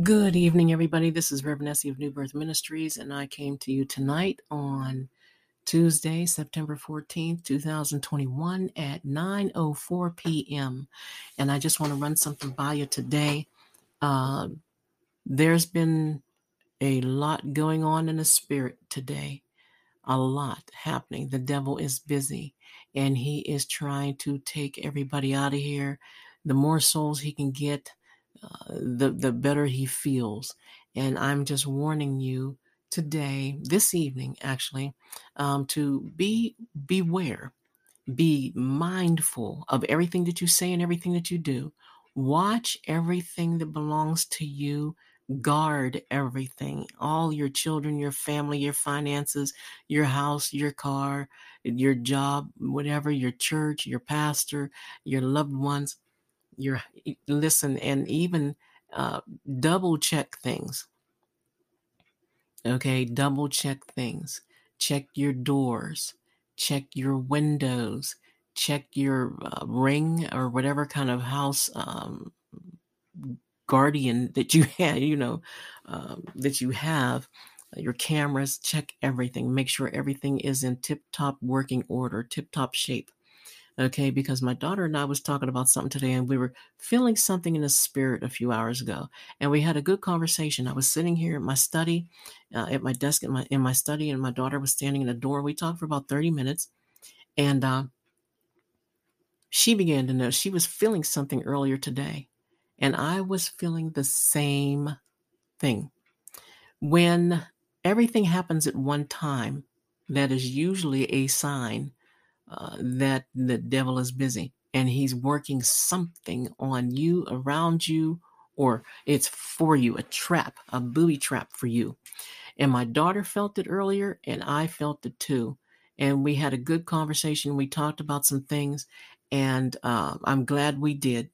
Good evening, everybody. This is Reverend Essie of New Birth Ministries, and I came to you tonight on Tuesday, September 14th, 2021 at 9.04 p.m. And I just want to run something by you today. Uh, there's been a lot going on in the spirit today, a lot happening. The devil is busy, and he is trying to take everybody out of here. The more souls he can get, the the better he feels. And I'm just warning you today, this evening, actually, um, to be beware, be mindful of everything that you say and everything that you do. Watch everything that belongs to you. Guard everything, all your children, your family, your finances, your house, your car, your job, whatever, your church, your pastor, your loved ones your listen and even uh, double check things. Okay double check things. Check your doors. Check your windows. Check your uh, ring or whatever kind of house um, guardian that you have you know um, that you have your cameras check everything. Make sure everything is in tip top working order tip top shape okay because my daughter and i was talking about something today and we were feeling something in the spirit a few hours ago and we had a good conversation. I was sitting here at my study uh, at my desk in my in my study and my daughter was standing in the door. We talked for about 30 minutes and uh, she began to know she was feeling something earlier today and i was feeling the same thing. When everything happens at one time that is usually a sign uh, that the devil is busy and he's working something on you, around you, or it's for you, a trap, a booby trap for you. And my daughter felt it earlier, and I felt it too. And we had a good conversation. We talked about some things, and uh, I'm glad we did.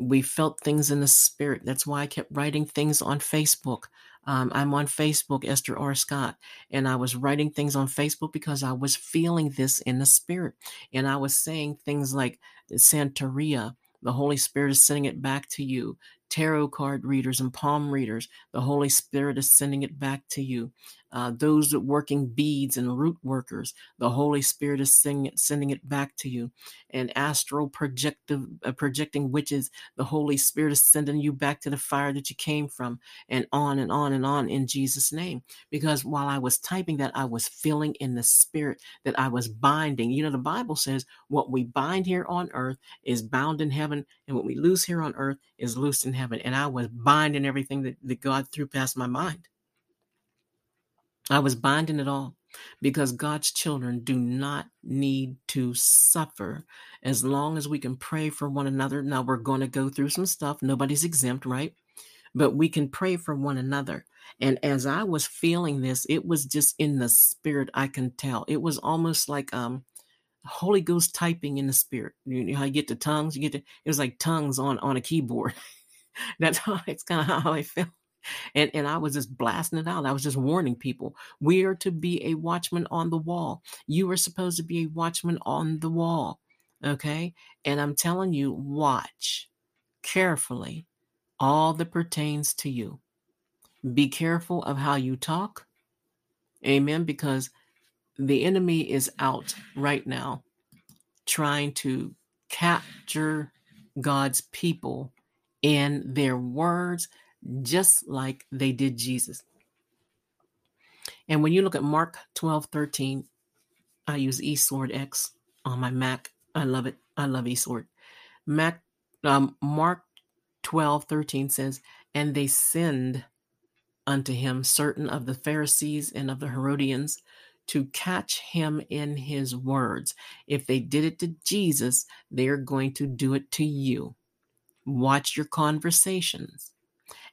We felt things in the spirit. That's why I kept writing things on Facebook um, I'm on Facebook, Esther R. Scott, and I was writing things on Facebook because I was feeling this in the spirit. And I was saying things like Santeria, the Holy Spirit is sending it back to you tarot card readers and palm readers. The Holy Spirit is sending it back to you. Uh, those working beads and root workers, the Holy Spirit is sending it, sending it back to you. And astral projective, uh, projecting witches, the Holy Spirit is sending you back to the fire that you came from, and on and on and on in Jesus' name. Because while I was typing that, I was feeling in the spirit that I was binding. You know, the Bible says what we bind here on earth is bound in heaven, and what we loose here on earth is loosed in heaven. And I was binding everything that, that God threw past my mind. I was binding it all because God's children do not need to suffer as long as we can pray for one another. Now, we're going to go through some stuff. Nobody's exempt, right? But we can pray for one another. And as I was feeling this, it was just in the spirit, I can tell. It was almost like um Holy Ghost typing in the spirit. You know how you get the tongues? You get the, it was like tongues on on a keyboard. That's how it's kind of how I felt. And and I was just blasting it out. I was just warning people. We are to be a watchman on the wall. You are supposed to be a watchman on the wall. Okay? And I'm telling you, watch carefully all that pertains to you. Be careful of how you talk. Amen. Because the enemy is out right now trying to capture God's people in their words, just like they did Jesus. And when you look at Mark 12 13, I use eSword X on my Mac. I love it. I love eSword. Mac, um, Mark 12 13 says, And they send unto him certain of the Pharisees and of the Herodians to catch him in his words. If they did it to Jesus, they're going to do it to you. Watch your conversations.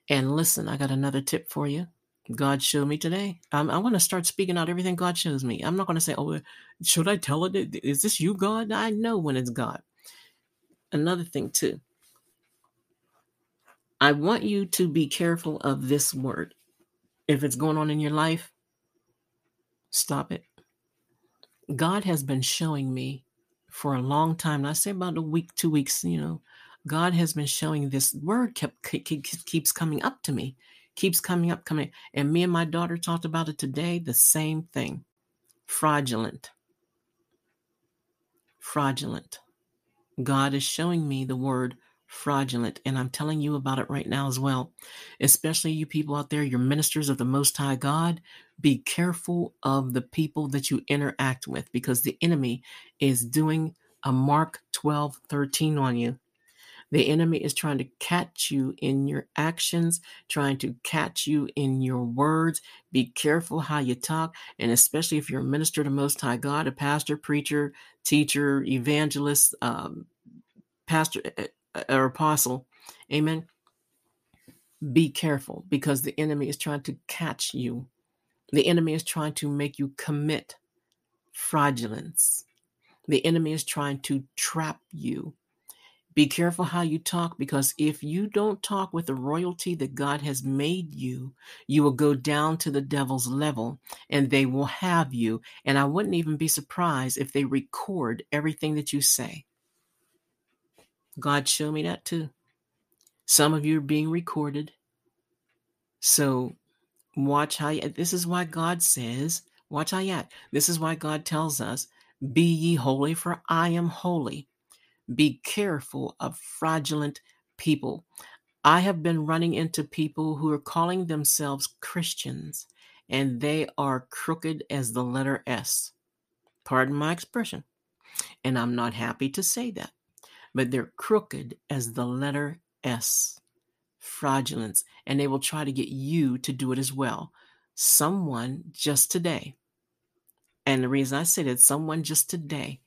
And listen, I got another tip for you. God showed me today. Um, I want to start speaking out everything God shows me. I'm not going to say, oh, should I tell it? Is this you, God? I know when it's God. Another thing, too. I want you to be careful of this word. If it's going on in your life, stop it. God has been showing me for a long time. I say about a week, two weeks, you know, God has been showing this word kept keeps coming up to me, keeps coming up, coming. And me and my daughter talked about it today. The same thing, fraudulent, fraudulent. God is showing me the word fraudulent, and I'm telling you about it right now as well. Especially you people out there, you're ministers of the Most High God. Be careful of the people that you interact with because the enemy is doing a Mark 12 13 on you. The enemy is trying to catch you in your actions, trying to catch you in your words. Be careful how you talk, and especially if you're a minister to Most High God, a pastor, preacher, teacher, evangelist, um, pastor, uh, uh, or apostle. Amen. Be careful because the enemy is trying to catch you. The enemy is trying to make you commit fraudulence. The enemy is trying to trap you. Be careful how you talk because if you don't talk with the royalty that God has made you, you will go down to the devil's level and they will have you. And I wouldn't even be surprised if they record everything that you say. God showed me that too. Some of you are being recorded. So watch how you, this is why God says, watch how you act. This is why God tells us, be ye holy, for I am holy. Be careful of fraudulent people. I have been running into people who are calling themselves Christians and they are crooked as the letter S. Pardon my expression. And I'm not happy to say that, but they're crooked as the letter S. Fraudulence. And they will try to get you to do it as well. Someone just today, and the reason I say that, someone just today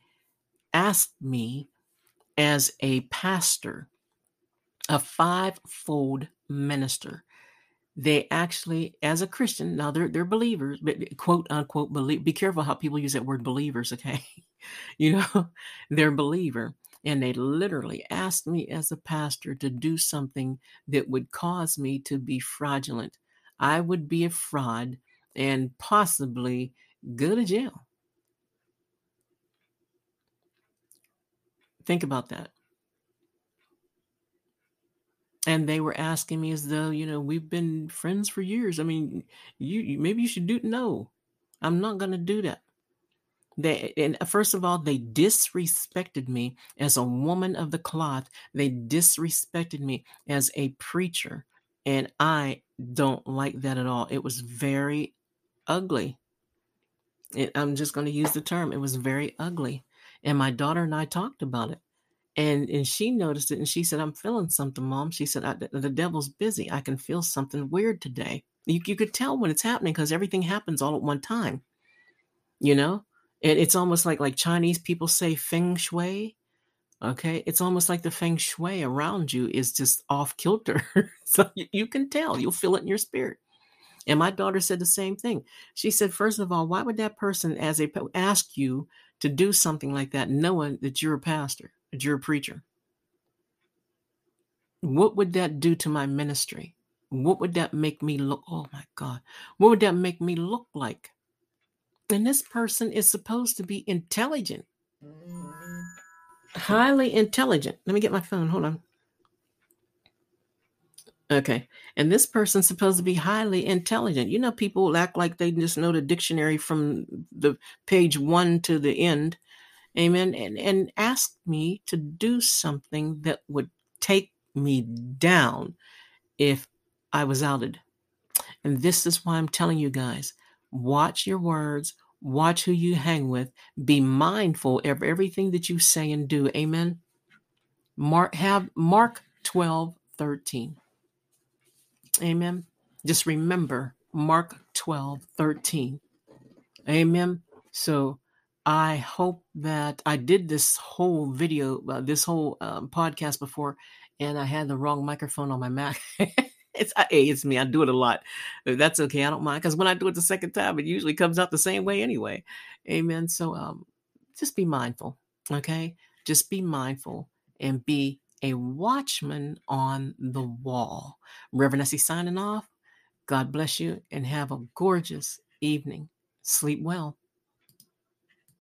asked me as a pastor, a fivefold minister. They actually, as a Christian, now they're they're believers, but quote unquote believe. Be careful how people use that word believers. Okay, you know, they're believer, and they literally asked me as a pastor to do something that would cause me to be fraudulent. I would be a fraud and possibly go to jail. Think about that. And they were asking me as though, you know, we've been friends for years. I mean, you, you maybe you should do no. I'm not going to do that. They and first of all, they disrespected me as a woman of the cloth. They disrespected me as a preacher, and I don't like that at all. It was very ugly. It, I'm just going to use the term. It was very ugly. And my daughter and I talked about it. And and she noticed it and she said, I'm feeling something, mom. She said, the devil's busy. I can feel something weird today. You, you could tell when it's happening because everything happens all at one time. You know? And it's almost like like Chinese people say feng shui. Okay. It's almost like the feng shui around you is just off kilter. so you, you can tell. You'll feel it in your spirit. And my daughter said the same thing. She said, first of all, why would that person, as a ask you to do something like that, knowing that you're a pastor, that you're a preacher? What would that do to my ministry? What would that make me look? Oh my God. What would that make me look like? And this person is supposed to be intelligent, highly intelligent. Let me get my phone. Hold on. Okay. And this person's supposed to be highly intelligent. You know, people act like they just know the dictionary from the page one to the end. Amen. And and ask me to do something that would take me down if I was outed. And this is why I'm telling you guys, watch your words, watch who you hang with, be mindful of everything that you say and do. Amen. Mark have Mark 12, 13. Amen. Just remember Mark 12, 13. Amen. So I hope that I did this whole video, uh, this whole um, podcast before, and I had the wrong microphone on my Mac. it's hey, it's me. I do it a lot. That's okay. I don't mind because when I do it the second time, it usually comes out the same way anyway. Amen. So um, just be mindful. Okay, just be mindful and be a watchman on the wall. Reverend Essie signing off. God bless you and have a gorgeous evening. Sleep well.